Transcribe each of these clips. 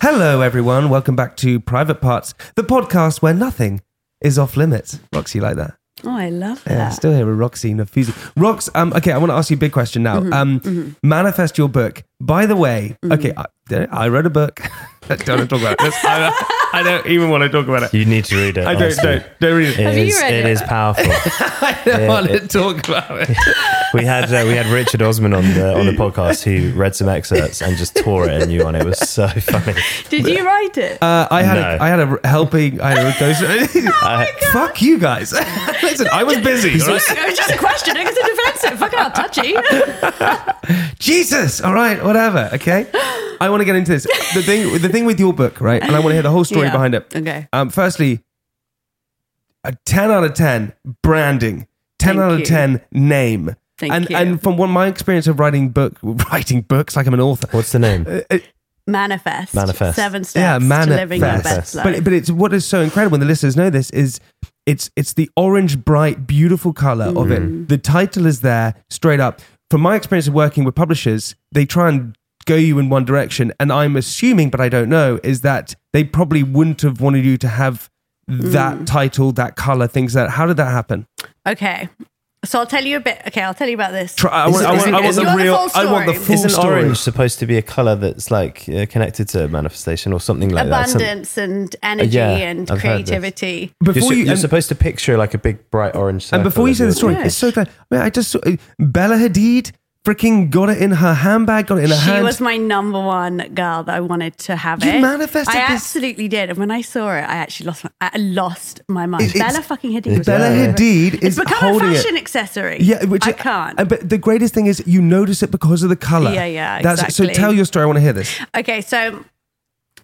Hello, everyone. Welcome back to Private Parts, the podcast where nothing is off limits. Roxie, like that? Oh, I love that. Yeah, still here with Roxie Nafousi. Rox, um, okay, I want to ask you a big question now. Mm-hmm, Um, Manifest your book. By the way, okay, I, I wrote a book. don't want to talk about it. I, I don't even want to talk about it. You need to read it. I don't, honestly. don't, don't read it. It Have you read it it? is powerful. I don't want to talk about it. we had uh, we had Richard Osman on the on the podcast who read some excerpts and just tore it anew on. It was so funny. Did you write it? Uh, I had a, No. I had a helping. I had a ghost. Oh Fuck you guys. Listen, I was busy. all right? it was just a question. It's a defensive. Fucking hell, touchy. Jesus. All right, whatever. Okay. I want to get into this. The thing, the thing with your book, right? And I want to hear the whole story Yeah. behind it. Okay. Um, firstly, a ten out of ten branding. Ten Thank out of ten name. Thank and you. and from what my experience of writing book, writing books like I'm an author. What's the name? Manifest. Manifest. Seven steps yeah, to manifest. living your best life. But but it's what is so incredible. And the listeners know this is it's it's the orange, bright, beautiful color of it. The title is there straight up. From my experience of working with publishers, they try and go you in one direction, and I'm assuming, but I don't know, is that they probably wouldn't have wanted you to have that Mm. title, that color, things like that. How did that happen? okay. So I'll tell you a bit. Okay, I'll tell you about this. Try, I want, I want, I want it- the you want the real. full I want the story? full Isn't story. orange supposed to be a color that's like uh, connected to manifestation or something like that? Abundance and energy yeah, and I've heard this. creativity. You're, Before su- you, you're supposed to picture like a big bright orange. And before you say the story, Yeah. it's so glad. Man, I just saw uh, Bella Hadid freaking got it in her handbag, got it in her She hand. was my number one girl that I wanted to have You it. manifested I this- absolutely did. And when I saw it, I actually lost my, I lost my mind. It- it's- Bella fucking Hadid was Bella my Hadid is It's become holding a it. fashion accessory. Yeah, which I can't. uh, But the greatest thing is you notice it because of the color. Yeah, yeah, That's, So exactly. tell your story. I want to hear this. Okay, so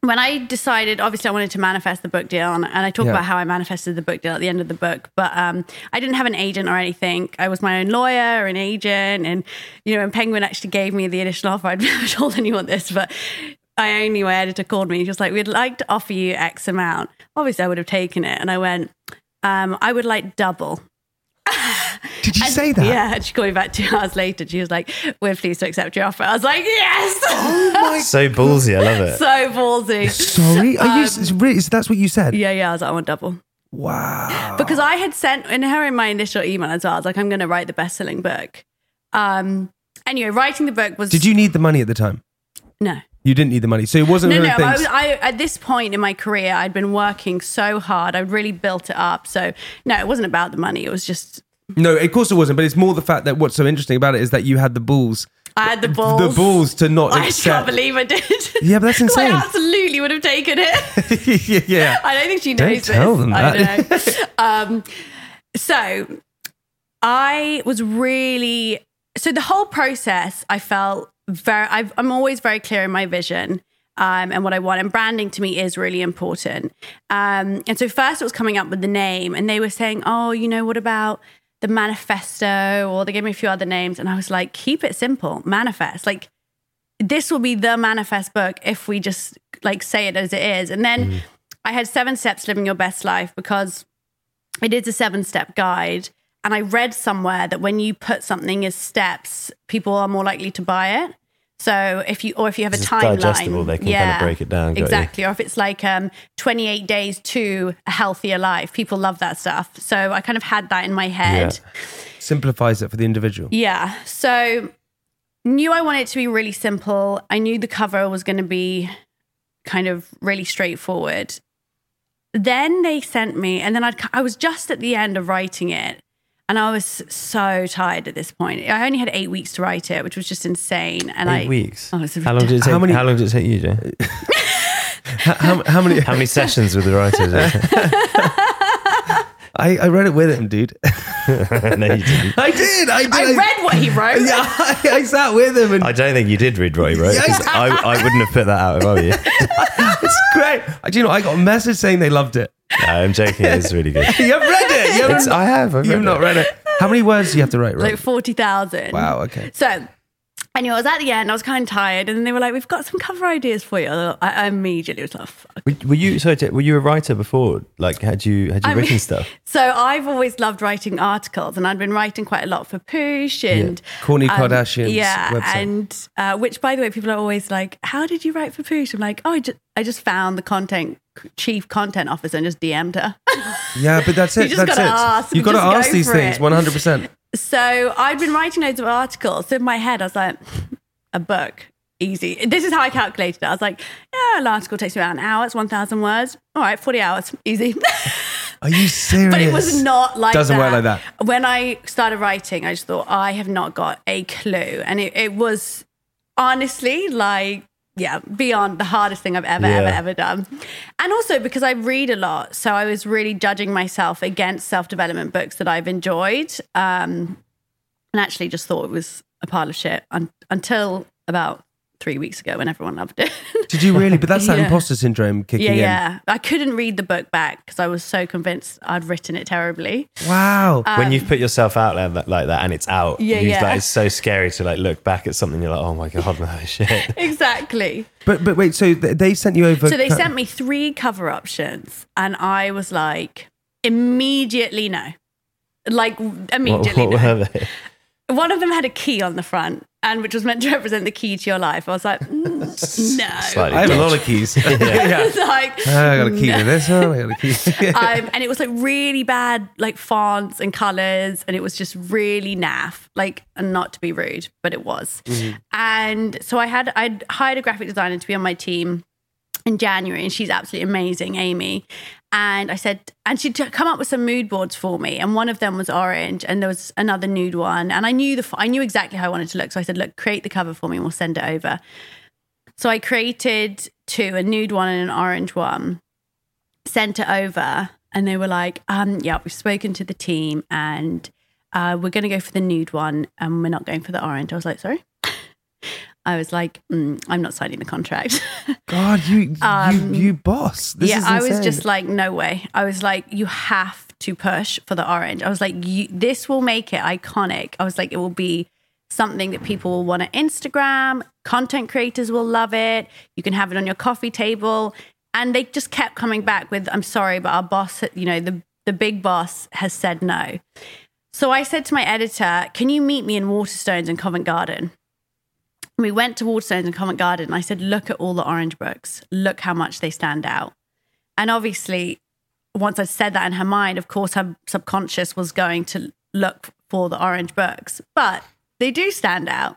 when I decided, obviously, I wanted to manifest the book deal, and, and I talk Yeah. about how I manifested the book deal at the end of the book. But um, I didn't have an agent or anything. I was my own lawyer, or an agent, and you know, when Penguin actually gave me the initial offer, I'd never told anyone this, but I only my editor called me. He was like, "We'd like to offer you X amount." Obviously, I would have taken it, and I went, um, "I would like double." Did you And- say that? Yeah, and she called me back two hours later. She was like, "We're pleased to accept your offer." I was like, "Yes!" Oh my So ballsy, I love it. so ballsy. Sorry, are you? Um, s- really? So that's what you said? Yeah, yeah. I was like, I want double. Wow. Because I had sent in her in my initial email as well. I was like, I'm going to write the best selling book. Um, anyway, writing the book was. Did you need the money at the time? No. You didn't need the money, so it wasn't No, no. of I, was- I, at this point in my career, I'd been working so hard. I'd really built it up. So, no, it wasn't about the money. It was just, no, of course it wasn't. But it's more the fact that what's so interesting about it is that you had the balls, I had the balls. the balls to not I just can't believe I did. Yeah, but that's insane. I absolutely would have taken it. yeah, yeah. I don't think she knows. Don't knows tell this. them I that. don't know. um, so I was really so the whole process. I felt very. I've, I'm always very clear in my vision. Um, and what I want, and branding to me is really important. Um, and so first it was coming up with the name, and they were saying, "Oh, you know, what about the manifesto?" Or they gave me a few other names, and I was like, "Keep it simple, manifest." Like this will be the manifest book if we just like say it as it is. And then mm. I had seven steps living your best life because it is a seven step guide. And I read somewhere that when you put something as steps, people are more likely to buy it. So if you or if you have a It's timeline, digestible, they can kind of break it down. Exactly. Or if it's like um, 28 days to a healthier life, people love that stuff. So I kind of had that in my head. Simplifies it for the individual. Yeah. So knew I wanted it to be really simple. I knew the cover was going to be kind of really straightforward. Then they sent me, and then I'd, I was just at the end of writing it, and I was so tired at this point. I only had eight weeks to write it, which was just insane. And Eight I weeks. Oh, it's a how long did it take? How many- How long did it take you, Joe? How, how, how many? How many sessions with the writers? I, I read it with him, dude. no, you didn't. I did. I did. I read what he wrote. Yeah, I, I sat with him, and I don't think you did read what he wrote. 'cause I, I wouldn't have put that out if I were you. it's great. I, do you know? I got a message saying they loved it. No, I'm joking. It's really good. You haven't read it. You It's, haven't, I have. I've you've read not read it. How many words do you have to write? Right? Like 40,000. wow. Okay. So, anyway, I was at the end, I was kind of tired, and they were like, We've got some cover ideas for you. I, I immediately was like, Fuck. Were, were you sorry? Were you a writer before? Like, had you had you I written mean- stuff? So, I've always loved writing articles, and I'd been writing quite a lot for Poosh and Kourtney um, Kardashian's yeah, website. and uh, which, by the way, people are always like, "How did you write for Poosh?" I'm like, "Oh, I just, I just found the content chief content officer and just DM'd her." Yeah, but that's it. You just that's gotta it. ask You've got to ask these things. One hundred percent. So I'd been writing loads of articles. So in my head, I was like, a book, easy. This is how I calculated it. I was like, yeah, an article takes me about an hour. It's 1,000 words. All right, 40 hours, easy. Are you serious? but it was not like Doesn't that. work like that. When I started writing, I just thought, I have not got a clue. And it, it was honestly like, yeah, beyond the hardest thing I've ever, Yeah. ever, ever done. And also because I read a lot. So I was really judging myself against self development books that I've enjoyed. Um, and actually just thought it was a pile of shit un- until about three weeks ago when everyone loved it. Did you really? But that's that Yeah. imposter syndrome kicking yeah, in. yeah. I couldn't read the book back because I was so convinced I'd written it terribly. Wow. Uh, when you've put yourself out there like that and it's out, Yeah, yeah. Like, it's so scary to like look back at something. You're like, oh my god, no shit. Exactly. but but wait. So they sent you over. So they sent me three cover options, and I was like, immediately no. Like What, immediately what no. Were they? One of them had a key on the front, and which was meant to represent the key to your life. I was like, mm, no. Slightly I have a lot of keys. I yeah. was like, I got a key no. to this one. I got a key. um, and it was like really bad, like fonts and colors, and it was just really naff. Like, and not to be rude, but it was. And so I had I'd hired a graphic designer to be on my team in January, and she's absolutely amazing, Amy. And I said, and she'd come up with some mood boards for me, and one of them was orange, and there was another nude one, and I knew the I knew exactly how I wanted to look. So I said, look, create the cover for me, and we'll send it over. So I created two, a nude one and an orange one sent it over and they were like, um, yeah, we've spoken to the team and uh, we're going to go for the nude one and we're not going for the orange. I was like, sorry? I was like, mm, I'm not signing the contract. God, you Um, you you boss. This yeah, I was just like, no way. I was like, you have to push for the orange. I was like, you, this will make it iconic. I was like, it will be something that people will want to Instagram. Content creators will love it. You can have it on your coffee table. And they just kept coming back with, I'm sorry, but our boss, you know, the, the big boss has said no. So I said to my editor, can you meet me in Waterstones in Covent Garden? We went to Waterstones in Covent Garden and I said, look at all the orange books. Look how much they stand out. And obviously, once I said that in her mind, of course, her subconscious was going to look for the orange books, but they do stand out.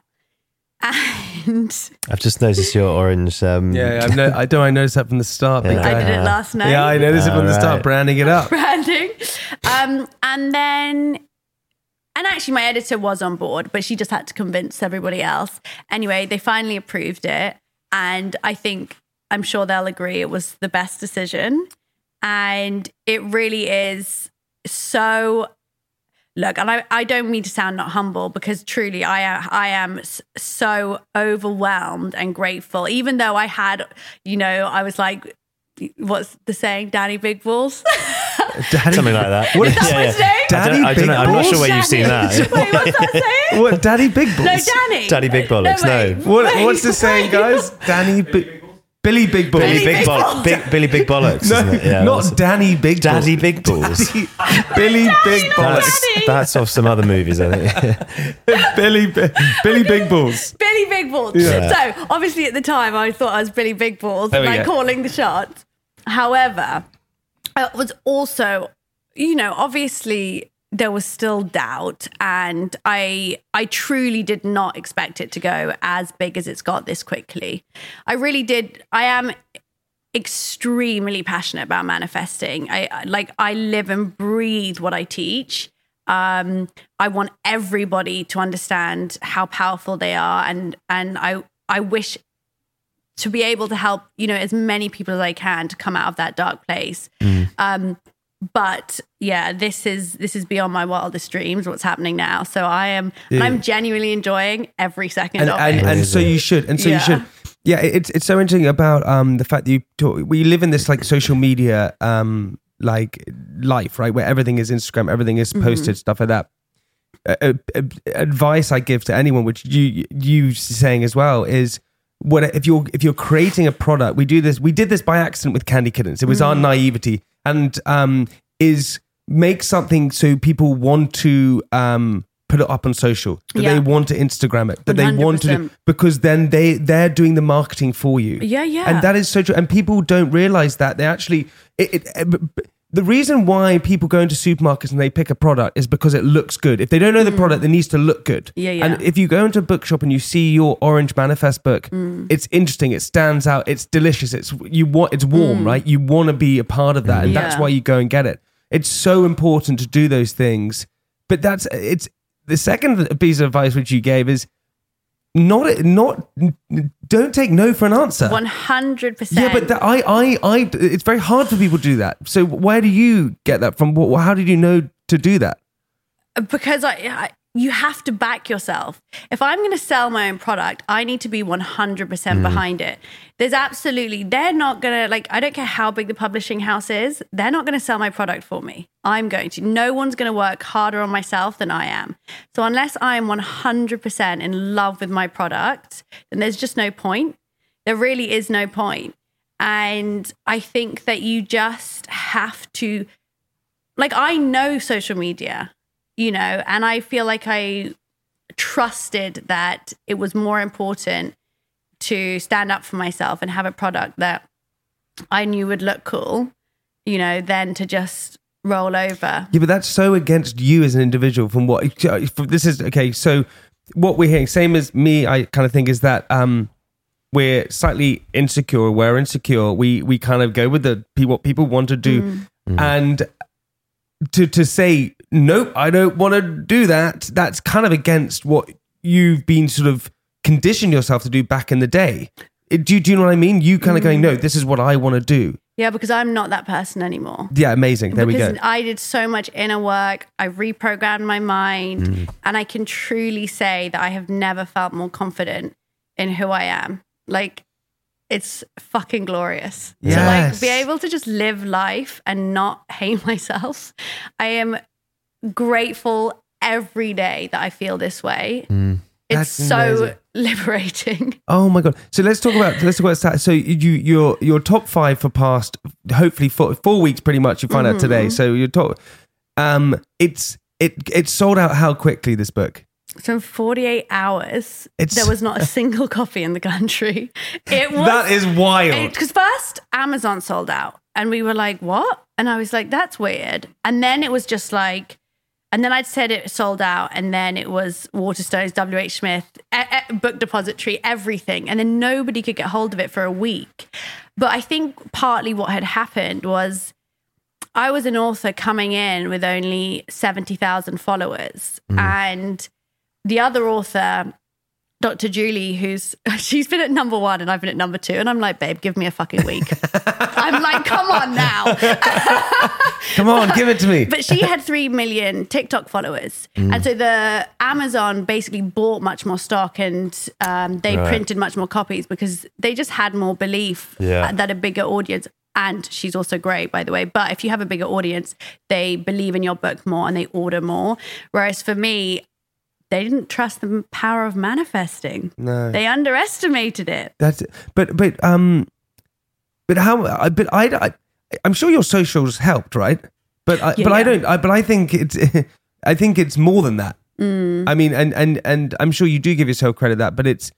And I've just noticed your orange. Um, yeah. I've no, I don't. I noticed that from the start. big Yeah. I did it last night. Yeah, I noticed it from the start. Branding it up. branding. Um, and then, and actually, my editor was on board, but she just had to convince everybody else. Anyway, they finally approved it. And I think, I'm sure they'll agree it was the best decision. And it really is so. Look, and I, I don't mean to sound not humble because truly I I am so overwhelmed and grateful. Even though I had, you know, I was like, what's the saying, Danny Big Balls? Daddy, Something like that. What- Yeah, That's yeah. what it's saying? I don't, Daddy I don't know. I'm not sure where you've seen Danny. that. Wait, what's that saying? What? Daddy Big Balls. No, Danny. Daddy Big Bollocks, wait. no. What, Wait, what's the saying, guys? Danny Big. Billy Big Balls. Billy Billy Big Big Bollocks. Balls. Big, Billy Big Bollocks. No, isn't? Yeah, not that's- Danny Big Daddy Big Balls. Billy Big Bollocks. That's, that's off some other movies, I think. Billy, Bi- Billy Big Balls. Billy Big Balls. Yeah. So obviously at the time I thought I was Billy Big Balls, like go. calling the shots. However, it was also, you know, obviously there was still doubt and I I truly did not expect it to go as big as it's got this quickly. I really did I am extremely passionate about manifesting. I I- like I live and breathe what I teach. Um, I want everybody to understand how powerful they are, and and I I wish to be able to help you know as many people as I can to come out of that dark place. Um, but yeah, this is this is beyond my wildest dreams. What's happening now? So I am, and I'm genuinely enjoying every second and, of and, it. and so you should and so Yeah. you should yeah it's it's so interesting about um the fact that you talk, we live in this like social media um like life right where everything is instagram everything is posted stuff like that uh, uh, advice i give to anyone which you you saying as well is what if you're if you're creating a product we do this we did this by accident with candy kittens. It was our naivety. And um is make something so people want to um put it up on social that Yeah. they want to instagram it that they want to do, because then they they're doing the marketing for you. Yeah, yeah. and that is so true. And people don't realize that. They actually it, it, b- the reason why people go into supermarkets and they pick a product is because it looks good. If they don't know the product, it needs to look good. Mm. Yeah, yeah. And if you go into a bookshop and you see your Orange Manifest book, Mm. it's interesting. It stands out. It's delicious. It's you want. It's warm, right? You want to be a part of that, and that's Mm. Why you go and get it. It's so important to do those things. But that's it's the second piece of advice which you gave is not not don't take no for an answer. One hundred percent. Yeah, but that, I, I, I, it's very hard for people to do that. So where do you get that from? How did you know to do that? because I, I you have to back yourself. If I'm going to sell my own product, I need to be 100% mm-hmm. behind it. There's absolutely they're not going to like I don't care how big the publishing house is, they're not going to sell my product for me. I'm going to. No one's going to work harder on myself than I am. So unless I am 100% in love with my product, then there's just no point. There really is no point. And I think that you just have to like I know social media, you know, and I feel like I trusted that it was more important to stand up for myself and have a product that I knew would look cool, you know, than to just roll over. Yeah, but that's so against you as an individual. From what this is, okay. So what we're hearing, same as me, I kind of think is that um, we're slightly insecure. We're insecure. We we kind of go with the pe- what people want to do, and to to say nope, I don't want to do that. That's kind of against what you've been sort of conditioned yourself to do back in the day. Do, you- do you know what I mean? You kind of going, no, this is what I want to do. Yeah, because I'm not that person anymore. Yeah, amazing. There we go. I did so much inner work. I reprogrammed my mind, Mm. and I can truly say that I have never felt more confident in who I am. Like, it's fucking glorious. To like be able to just live life and not hate myself. I am grateful every day that I feel this way. It's That's so amazing. liberating. Oh my god! So let's talk about let's talk about. So you your your top five for past hopefully four, four weeks pretty much. You find out Mm-hmm. today. So your top, um, it's it it sold out how quickly this book. So in 48 hours, It's- there was not a single copy in the country. It was That is wild. Because first Amazon sold out, and we were like, "What?" And I was like, "That's weird." And then it was just like, and then I'd said it sold out, and then it was Waterstones, W. H. Smith, Book Depository, everything, and then nobody could get hold of it for a week. But I think partly what had happened was. I was an author coming in with only 70,000 followers. Mm-hmm. And the other author, Dr. Julie, who's she's been at number one and I've been at number two. And I'm like, babe, give me a fucking week. I'm like, come on now. Come on, give it to me. But she had 3 million TikTok followers. And so the Amazon basically bought much more stock and um, they Right. printed much more copies because they just had more belief Yeah. that a bigger audience. And she's also great, by the way. But if you have a bigger audience, they believe in your book more and they order more. Whereas for me, they didn't trust the power of manifesting. No. They underestimated it. That's but but um, but how? But I, I I'm sure your socials helped, right? But I, Yeah, but I don't. I, but I think it's I think it's more than that. Mm. I mean, and and and I'm sure you do give yourself credit that, but it's.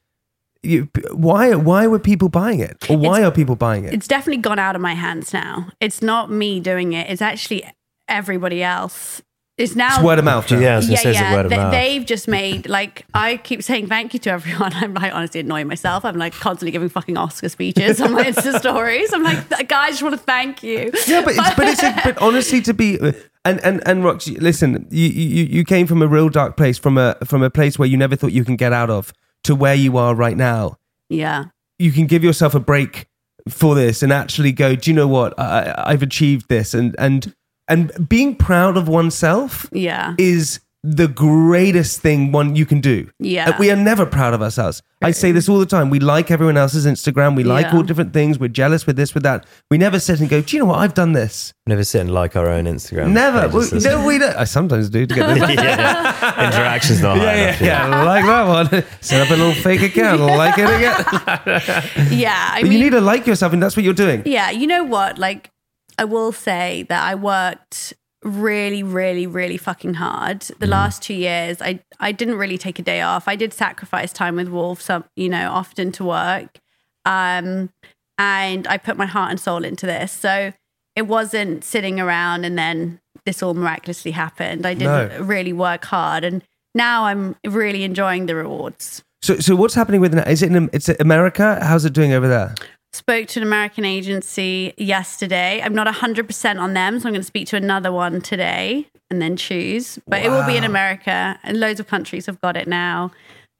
You, why why were people buying it or why are people buying it It's definitely gone out of my hands now. It's not me doing it. It's actually everybody else. It's now it's word of mouth now. Yeah, I was gonna say it's a word of They- mouth. They've just made like I keep saying thank you to everyone. I'm like honestly annoying myself. I'm like constantly giving fucking Oscar speeches on my Insta stories. I'm like, guys, just want to thank you. Yeah, but it's, but it's a, but honestly to be and and and Rox, listen, you you you came from a real dark place, from a from a place where you never thought you can get out of, to where you are right now. yeah, You can give yourself a break for this and actually go. Do you know what? I, I've achieved this, and and and being proud of oneself Yeah. is the greatest thing one you can do. Yeah. We are never proud of ourselves. I say this all the time. We like everyone else's Instagram. We like Yeah. all different things. We're jealous with this, with that. We never sit and go, "Do you know what? I've done this." Never sit and like our own Instagram. Never. pages. We, no, we don't. I sometimes do to get the yeah. Interaction's not high yeah, enough. yeah, yeah. like that one. Set up a little fake account. Like it again. Yeah. I But mean, you need to like yourself, and that's what you're doing. Yeah, you know what? Like, I will say that I worked really, really, really fucking hard. The Mm. last two years, I I didn't really take a day off. I did sacrifice time with Wolf, some you know, often to work, um, and I put my heart and soul into this. So it wasn't sitting around and then this all miraculously happened. I did No. really work hard, and now I'm really enjoying the rewards. So, so what's happening with it? Is it in it's America? How's it doing over there? Spoke to an American agency yesterday. I'm not 100% on them, so I'm going to speak to another one today and then choose. But it will be in America, and loads of countries have got it now.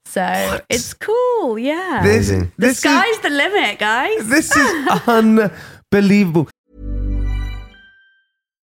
So it's cool. Yeah. This, the this sky's is the limit, guys. this is unbelievable.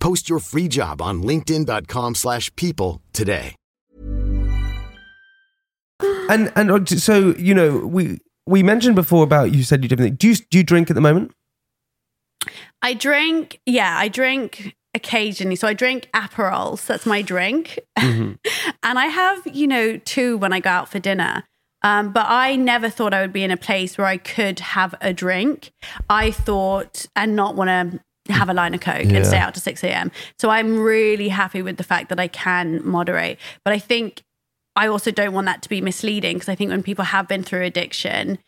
Post your free job on linkedin.com/people slash people today. And and uh, so you know we we mentioned before about you said you different. Do you do you drink at the moment? I drink, yeah, I drink occasionally. So I drink Aperols. That's my drink. and I have, you know, two when I go out for dinner. Um, but I never thought I would be in a place where I could have a drink. I thought and not want to have a line of coke Yeah. and stay out to 6 a.m. So I'm really happy with the fact that I can moderate. But I think I also don't want that to be misleading because I think when people have been through addiction,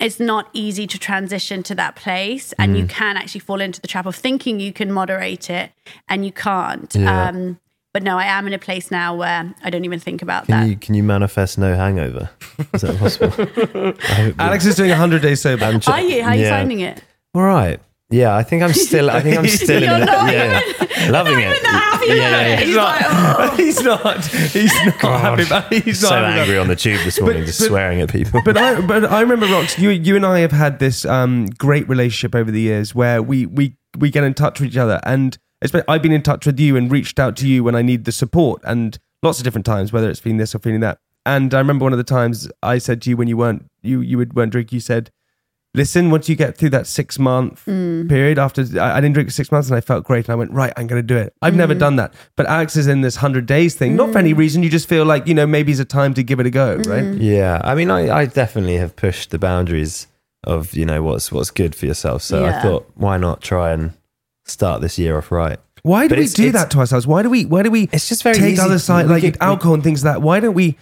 it's not easy to transition to that place and Mm. you can actually fall into the trap of thinking you can moderate it and you can't Yeah. um but no i am in a place now where i don't even think about Can that you can you manifest no hangover? Is that possible? Alex is doing hundred days sober. I'm are you how are you yeah. finding it All right. Yeah, I think I'm still. I think I'm still in You're the. not yeah, yeah. loving it. happy yeah, yeah, it. yeah. He's like, oh. he's not. He's not God. happy about. He's not so happy about- angry on the tube this morning, just but- swearing at people. But I, but I remember, Rox, you, you and I have had this um, great relationship over the years where we, we, we get in touch with each other. And I've been in touch with you and reached out to you when I need the support and lots of different times, whether it's feeling this or feeling that. And I remember one of the times I said to you when you weren't, you, you would, weren't drink, you said, listen, once you get through that six month mm. period after I, I didn't drink for six months and I felt great and I went, right, I'm going to do it. I've never mm. done that. But Alex is in this 100 days thing, not for any mm. reason. You just feel like, you know, maybe it's a time to give it a go, right? yeah, I mean, I, I definitely have pushed the boundaries of you know what's what's good for yourself. So I thought, why not try and start this year off right? Why do But we it's- do it's- that to ourselves? Why do we? Why do we? It's just very take easy. other side We like get- we- alcohol and things like that. Why don't we?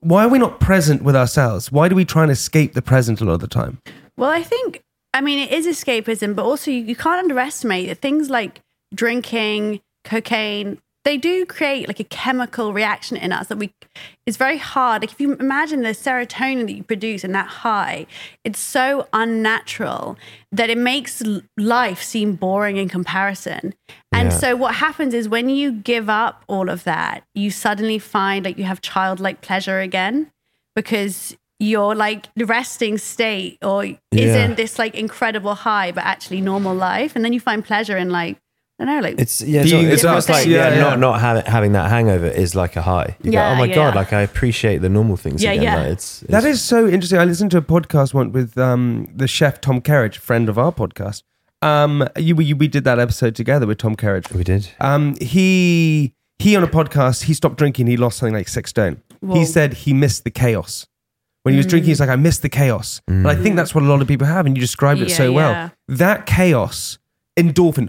Why are we not present with ourselves? Why do we try and escape the present a lot of the time? Well i think i mean it is escapism but also you, you can't underestimate that things like drinking cocaine they do create like a chemical reaction in us that we it's very hard like if you imagine the serotonin that you produce in that high it's so unnatural that it makes life seem boring in comparison and Yeah. so what happens is when you give up all of that you suddenly find like you have childlike pleasure again because your like resting state or isn't this like incredible high but actually normal life and then you find pleasure in like I don't know like It's yeah, it's, Being it's almost like yeah, Yeah, yeah. not not having having that hangover is like a high. You Yeah, go, oh my yeah, god, yeah. like I appreciate the normal things Yeah, again. yeah. Like, it's, it's That is so interesting. I listened to a podcast once with um, the chef Tom Kerridge, friend of our podcast. Um, you, we we did that episode together with Tom Kerridge. we did. Um, he he on a podcast. He stopped drinking. He lost something like six stone. Whoa. He said he missed the chaos. When he was drinking, he's mm. like, I missed the chaos. And I think mm. that's what a lot of people have, and you described it Yeah, so well. yeah. That chaos, endorphin,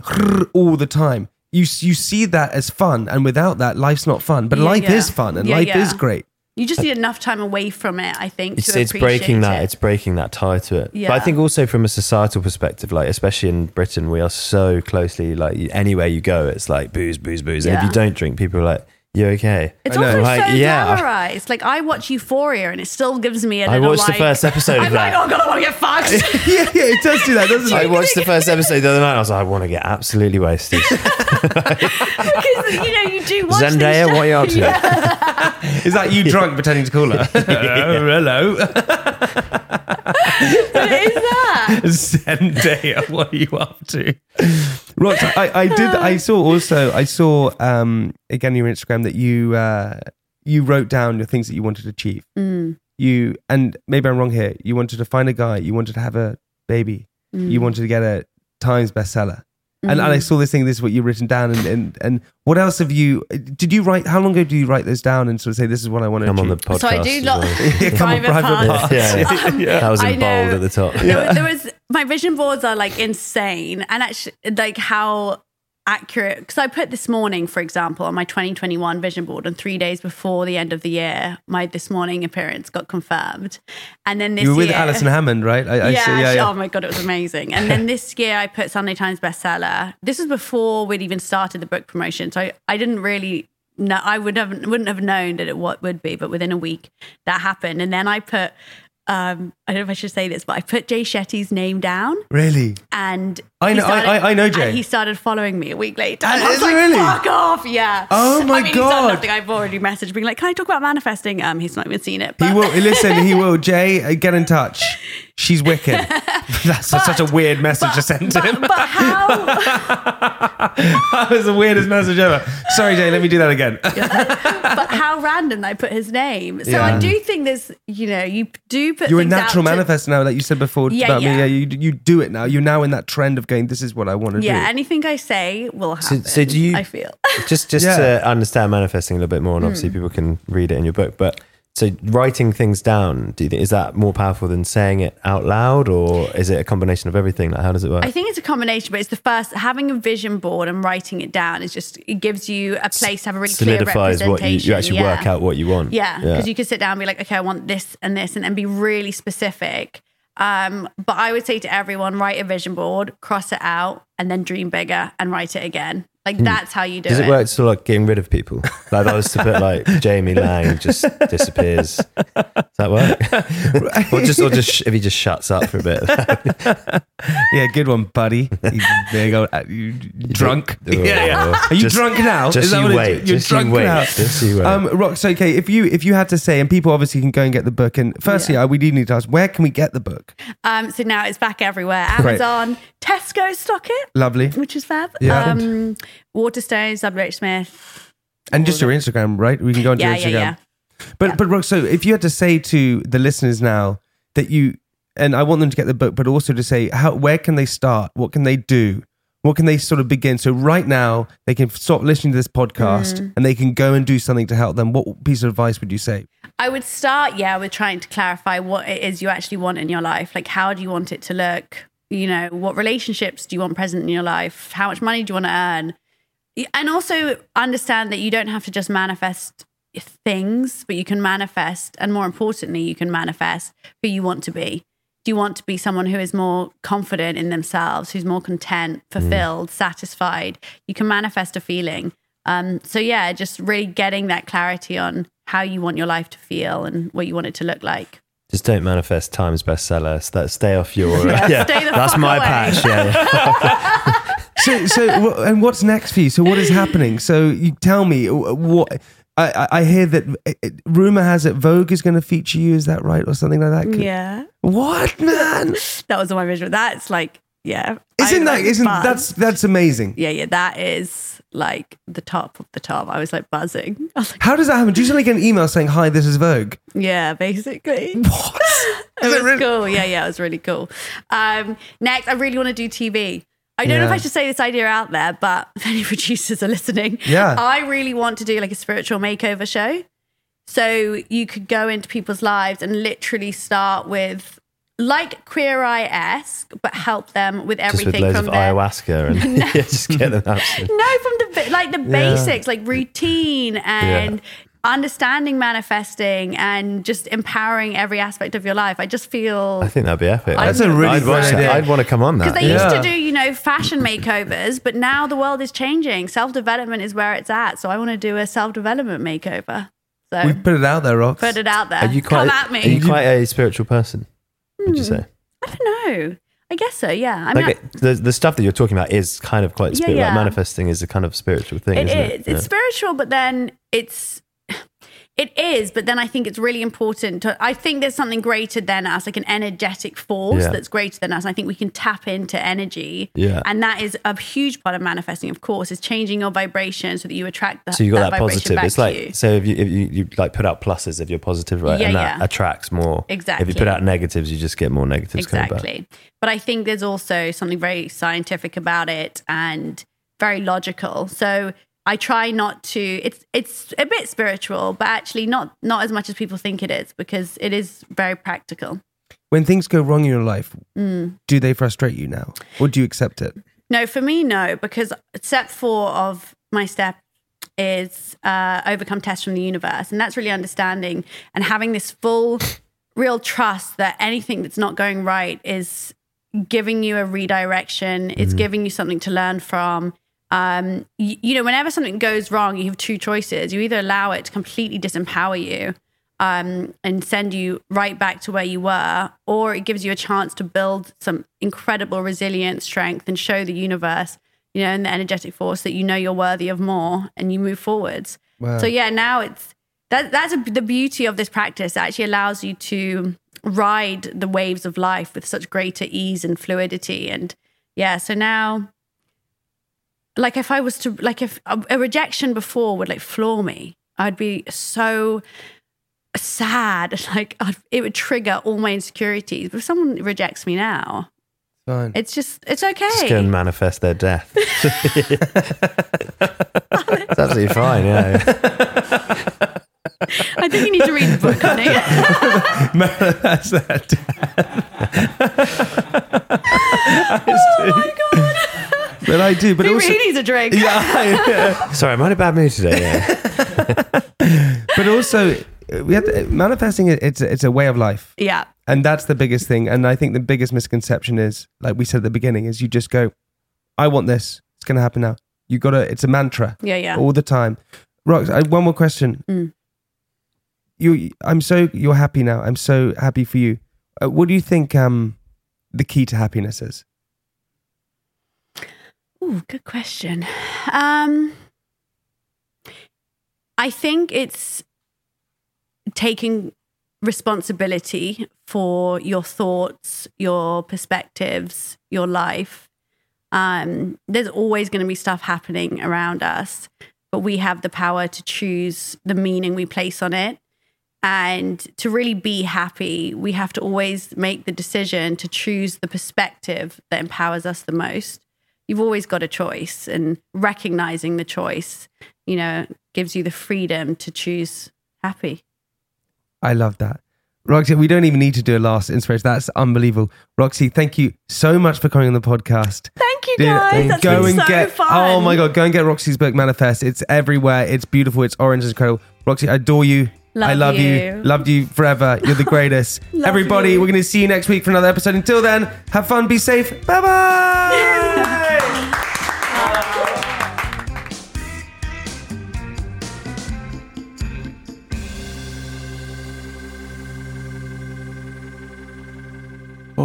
all the time. You you see that as fun, and without that, life's not fun. But Yeah, life yeah. is fun, and Yeah, life yeah. is great. you just uh, need enough time away from it I think It's to it's breaking appreciate that it. it's breaking that tie to it. But I think also from a societal perspective, like especially in Britain, we are so closely like anywhere you go, it's like booze, booze, booze. And if you don't drink, people are like, you okay? It's I know. also Like, so yeah. glamorized. Like I watch Euphoria and it still gives me a I little watched the like, first episode of I'm that. like, oh god, I want to get fucked. yeah, yeah, it does do that, doesn't it? I watched the first episode the other night. I was like, I want to get absolutely wasted. Because you know you do watch these Zendaya, what are you up to? Yeah. Is that you drunk pretending to call her? Oh, hello, hello. What is that? Zendaya, what are you up to? Rox, I, I did. I saw also. I saw um, again your Instagram that you uh, you wrote down the things that you wanted to achieve. Mm, You and maybe I'm wrong here. You wanted to find a guy. You wanted to have a baby. mm. You wanted to get a Times bestseller. And, and Mm-hmm. I saw this thing. This is what you've written down. And, and and what else have you? Did you write? How long ago do you write those down and sort of say this is what I want to I'm on the podcast. So I do as lot well. Come on, private, private parts. parts. Yeah, yeah. That was I in bold know. at the top. There, was, there was my vision boards are like insane and actually like how accurate because I put this morning, for example, on my 2021 vision board, and three days before the end of the year, my this morning appearance got confirmed, and then this You were with year, Alison Hammond, right? I, I yeah, see, yeah, yeah. Oh my god, it was amazing. And then this year, I put Sunday Times bestseller. This was before we'd even started the book promotion, so I, I didn't really know. I would have wouldn't have known that it what would be, but within a week that happened. And then I put. Um, I don't know if I should say this, but I put Jay Shetty's name down, Really? and I know- I- I- I know Jay. he started following me a week later. And I was like, really? "Fuck off!" Yeah. Oh my I mean, God. nothing. I've already messaged, being like, "Can I talk about manifesting?" Um, he's not even seen it. He will listen. He will. Jay, uh, get in touch. She's wicked. That's such a weird message to send to but, him. but how? that was the weirdest message ever. Sorry, Jay. Let me do that again. but how random I put his name. So Yeah. I do think there's, you know, you do put. You're a things out natural to- manifest now, like you said before Yeah, about me. yeah. Yeah, you you do it now. You're now in that trend of going. This is what I want to Yeah, do. Yeah, anything I say will happen. so do you I feel. just just Yeah. to understand manifesting a little bit more, and obviously hmm. people can read it in your book, but. So writing things down, do you think is that more powerful than saying it out loud, or is it a combination of everything? Like, how does it work? I think it's a combination, but it's the first having a vision board and writing it down is just it gives you a place to have a really clear solidifies what you, you actually yeah. work out what you want. Yeah, because you can sit down and be like, okay, I want this and this, and, then be really specific. Um, but I would say to everyone, write a vision board, cross it out, and then dream bigger and write it again. Like that's how you do Hmm. Does it. it work to like getting rid of people? Like if I was to put like Jamie Laing just disappears. Does that work? or just or just sh- if he just shuts up for a bit. Yeah, good one, buddy. You- there you go. Uh, you drunk? Oh, yeah, yeah. Are you just- drunk now? Just Is that you what it- wait. You're just drunk you wait. now. Just you wait. Um, Rox, okay. If you if you had to say, and people obviously can go and get the book. And firstly, Yeah. uh, we do need to ask, where can we get the book? Um, so now it's back everywhere. Great. Amazon, Tesco stock it, Lovely. which is fab. Yeah. Um, Waterstones, WH Smith. And just your Instagram, right? We can go on Yeah, your Instagram. yeah. But but Rox, so if you had to say to the listeners now that you and I want them to get the book, but also to say how where can they start? What can they do? What can they sort of begin? So right now they can stop listening to this podcast Mm. and they can go and do something to help them. What piece of advice would you say? I would start, yeah, with trying to clarify what it is you actually want in your life. Like, how do you want it to look? You know, what relationships do you want present in your life? How much money do you want to earn? And also understand that you don't have to just manifest things, but you can manifest, and more importantly, you can manifest who you want to be. Do you want to be someone who is more confident in themselves, who's more content, fulfilled, satisfied? You can manifest a feeling. Um, so yeah, just really getting that clarity on how you want your life to feel and what you want it to look like. just don't manifest Times bestseller. So that stay off your. Yeah, stay the that's my away. patch. Yeah, yeah. So so and what's next for you? So what is happening? So you tell me what. I, I- hear that uh, uh, rumor has it Vogue is going to feature you. Is that right, or something like that? Could- Yeah, What man? that was on my vision. That's like, yeah, Isn't that isn't fun. that's that's amazing? yeah, yeah, that is like the top of the top. I was like buzzing. I was like, How does that happen? Do you suddenly get an email saying, "Hi, this is Vogue"? yeah, basically. What? it was really- cool. Yeah, yeah, it was really cool. Um, next, I really want to do TV. I don't know if I should say this idea out there, but if any producers are listening, Yeah. I really want to do like a spiritual makeover show. So you could go into people's lives and literally start with like Queer Eye esque, but help them with with everything loads from ayahuasca and yeah, just get them absolutely. no, from the like the basics, like routine and understanding manifesting and just empowering every aspect of your life. I just feel I think that'd be epic. That's a really I'd good watch that. I'd want to come on that. because they Yeah. used to do, you know, fashion makeovers, but now the world is changing. Self development is where it's at. So I want to do a self development makeover. So We've put it out there, Rox. put it out there. Are you quite? Come at me. Are you quite a spiritual person? Would you hmm. say? I don't know. I guess so. Yeah. I mean, Like it, the the stuff that you're talking about is kind of quite Yeah, spiritual. yeah. Like manifesting is a kind of spiritual thing. It isn't is. It It's Yeah. spiritual, but then it's it is. But then I think it's really important to. I think there's something greater than us, like an energetic force Yeah. that's greater than us. I think we can tap into energy. Yeah. and that is a huge part of manifesting. Of course, is changing your vibration so that you attract that. So you got that, vibration positive. It's like you. so if you if you, you like put out pluses if you're positive, right? Yeah, and that yeah. attracts more. Exactly. If you put out negatives, you just get more negatives coming back. Exactly. But I think there's also something very scientific about it and very logical. So I try not to it's it's a bit spiritual, but actually not not as much as people think it is because it is very practical. When things go wrong in your life, Mm. do they frustrate you now, or do you accept it? No, for me, no, because step four of my step is uh, overcome tests from the universe. And that's really understanding and having this full, real trust that anything that's not going right is giving you a redirection, it's giving you something to learn from. Um, you, you know, whenever something goes wrong, you have two choices. You either allow it to completely disempower you um, and send you right back to where you were, or it gives you a chance to build some incredible resilience, strength, and show the universe, you know, and the energetic force that you know you're worthy of more, and you move forwards. Wow. So yeah, now it's that that's a, the beauty of this practice. It actually allows you to ride the waves of life with such greater ease and fluidity, and yeah. So now. Like if I was to like if a, a rejection before would like floor me, I'd be so sad. Like I'd, it would trigger all my insecurities. But if someone rejects me now, Fine. it's just it's okay. Just go and manifest their death. it's absolutely fine. Yeah. yeah. I think you need to read the book, honey. That's that. oh my god, But I do. But he also, really needs a drink. yeah, Sorry, I'm in a bad mood today. Yeah. but also, we have to, manifesting. It's a- it's a way of life. yeah, And that's the biggest thing. And I think the biggest misconception is, like we said at the beginning, is you just go, I want this. It's going to happen now. You got to, it's a mantra yeah, yeah. all the time. Rox, I, one more question. Mm. You, I'm so, you're happy now. I'm so happy for you. Uh, what do you think um, the key to happiness is? Ooh, good question. Um, I think it's taking responsibility for your thoughts, your perspectives, your life. Um, there's always going to be stuff happening around us, but we have the power to choose the meaning we place on it. And to really be happy, we have to always make the decision to choose the perspective that empowers us the most you've always got a choice and recognizing the choice you know gives you the freedom to choose happy I love that. Roxie, we don't even need to do a last inspiration. That's unbelievable. Roxie, thank you so much for coming on the podcast. thank you guys That's go been and so get fun oh my god go and get roxie's book manifest it's everywhere it's beautiful it's orange it's incredible roxie i adore you i Love love you. you. loved you forever you're the greatest everybody you. we're going to see you next week for another episode until then have fun be safe bye bye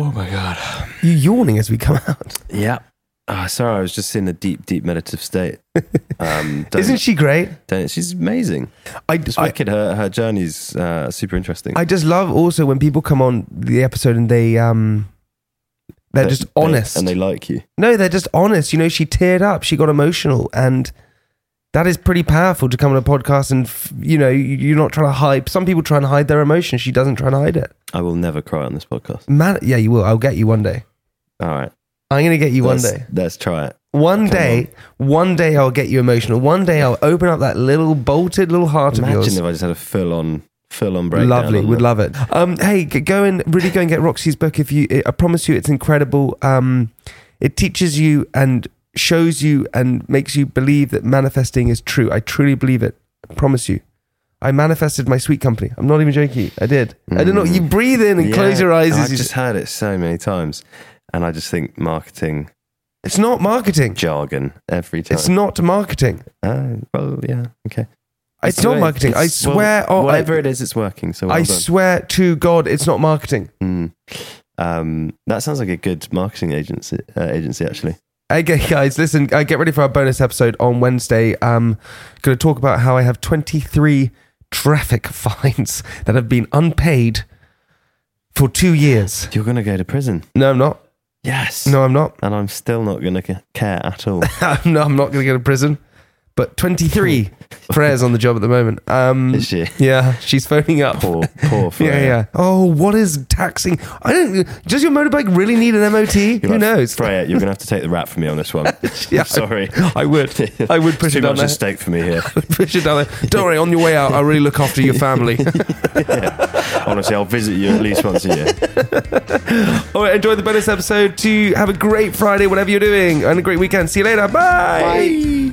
Oh my god. you yawning as we come out Yeah. Oh, sorry, I was just in a deep, deep meditative state. Um, isn't she great she's amazing. I, Just I, wicked. Her her journey's uh, super interesting. I just love also when people come on the episode and they um they're They- just they- honest and they like you. No, they're just honest. You know, she teared up. She got emotional, and that is pretty powerful to come on a podcast and f- you know you- you're not trying to hide. Some people try and hide their emotions. She doesn't try and hide it. I will never cry on this podcast. Man, yeah, you will. I'll get you one day. All right. I'm gonna get you one let's, day. Let's try it. One Come day, one day I'll get you emotional. One day I'll open up that little bolted little heart of yours. Imagine if I just had a full on, full on breakdown. Lovely, on would love it. Um, hey, go and really go and get Roxie's book. If you, I promise you, it's incredible. Um, it teaches you and shows you and makes you believe that manifesting is true. I truly believe it. I promise you. I manifested my sweet company. I'm not even joking. I did. I don't know. You breathe in and Yeah, close your eyes. I've just heard it so many times, and I just think marketing it's not marketing. jargon every time. It's not marketing. Oh, well, yeah, okay. It's It's not good. marketing. I It's- well, swear. oh, I- whatever it is, it's working. So well I done. swear to God, it's not marketing. Mm. Um, that sounds like a good marketing agency. Uh, agency, actually. Okay, guys, listen. Uh, get ready for our bonus episode on Wednesday. Um, going to talk about how I have 23 traffic fines that have been unpaid for two years. You're going to go to prison. No, I'm not. Yes. No, I'm not. And I'm still not going to care at all. no, I'm not going to go to prison. But 23 Freya's on the job at the moment. Um, Is she? Yeah, she's phoning up. Poor, poor Yeah, Freya. yeah. Oh, what is taxing? I don't. Does your motorbike really need an MOT? You're Who like, knows? Freya, you're going to have to take the rap for me on this one. Yeah. I'm sorry. I would. I would push Too it down much there. at stake for me here. Push it down there. Don't worry. On your way out, I'll really look after your family. Honestly, I'll visit you at least once a year. All right. Enjoy the bonus episode. To have a great Friday, whatever you're doing, and a great weekend. See you later. Bye.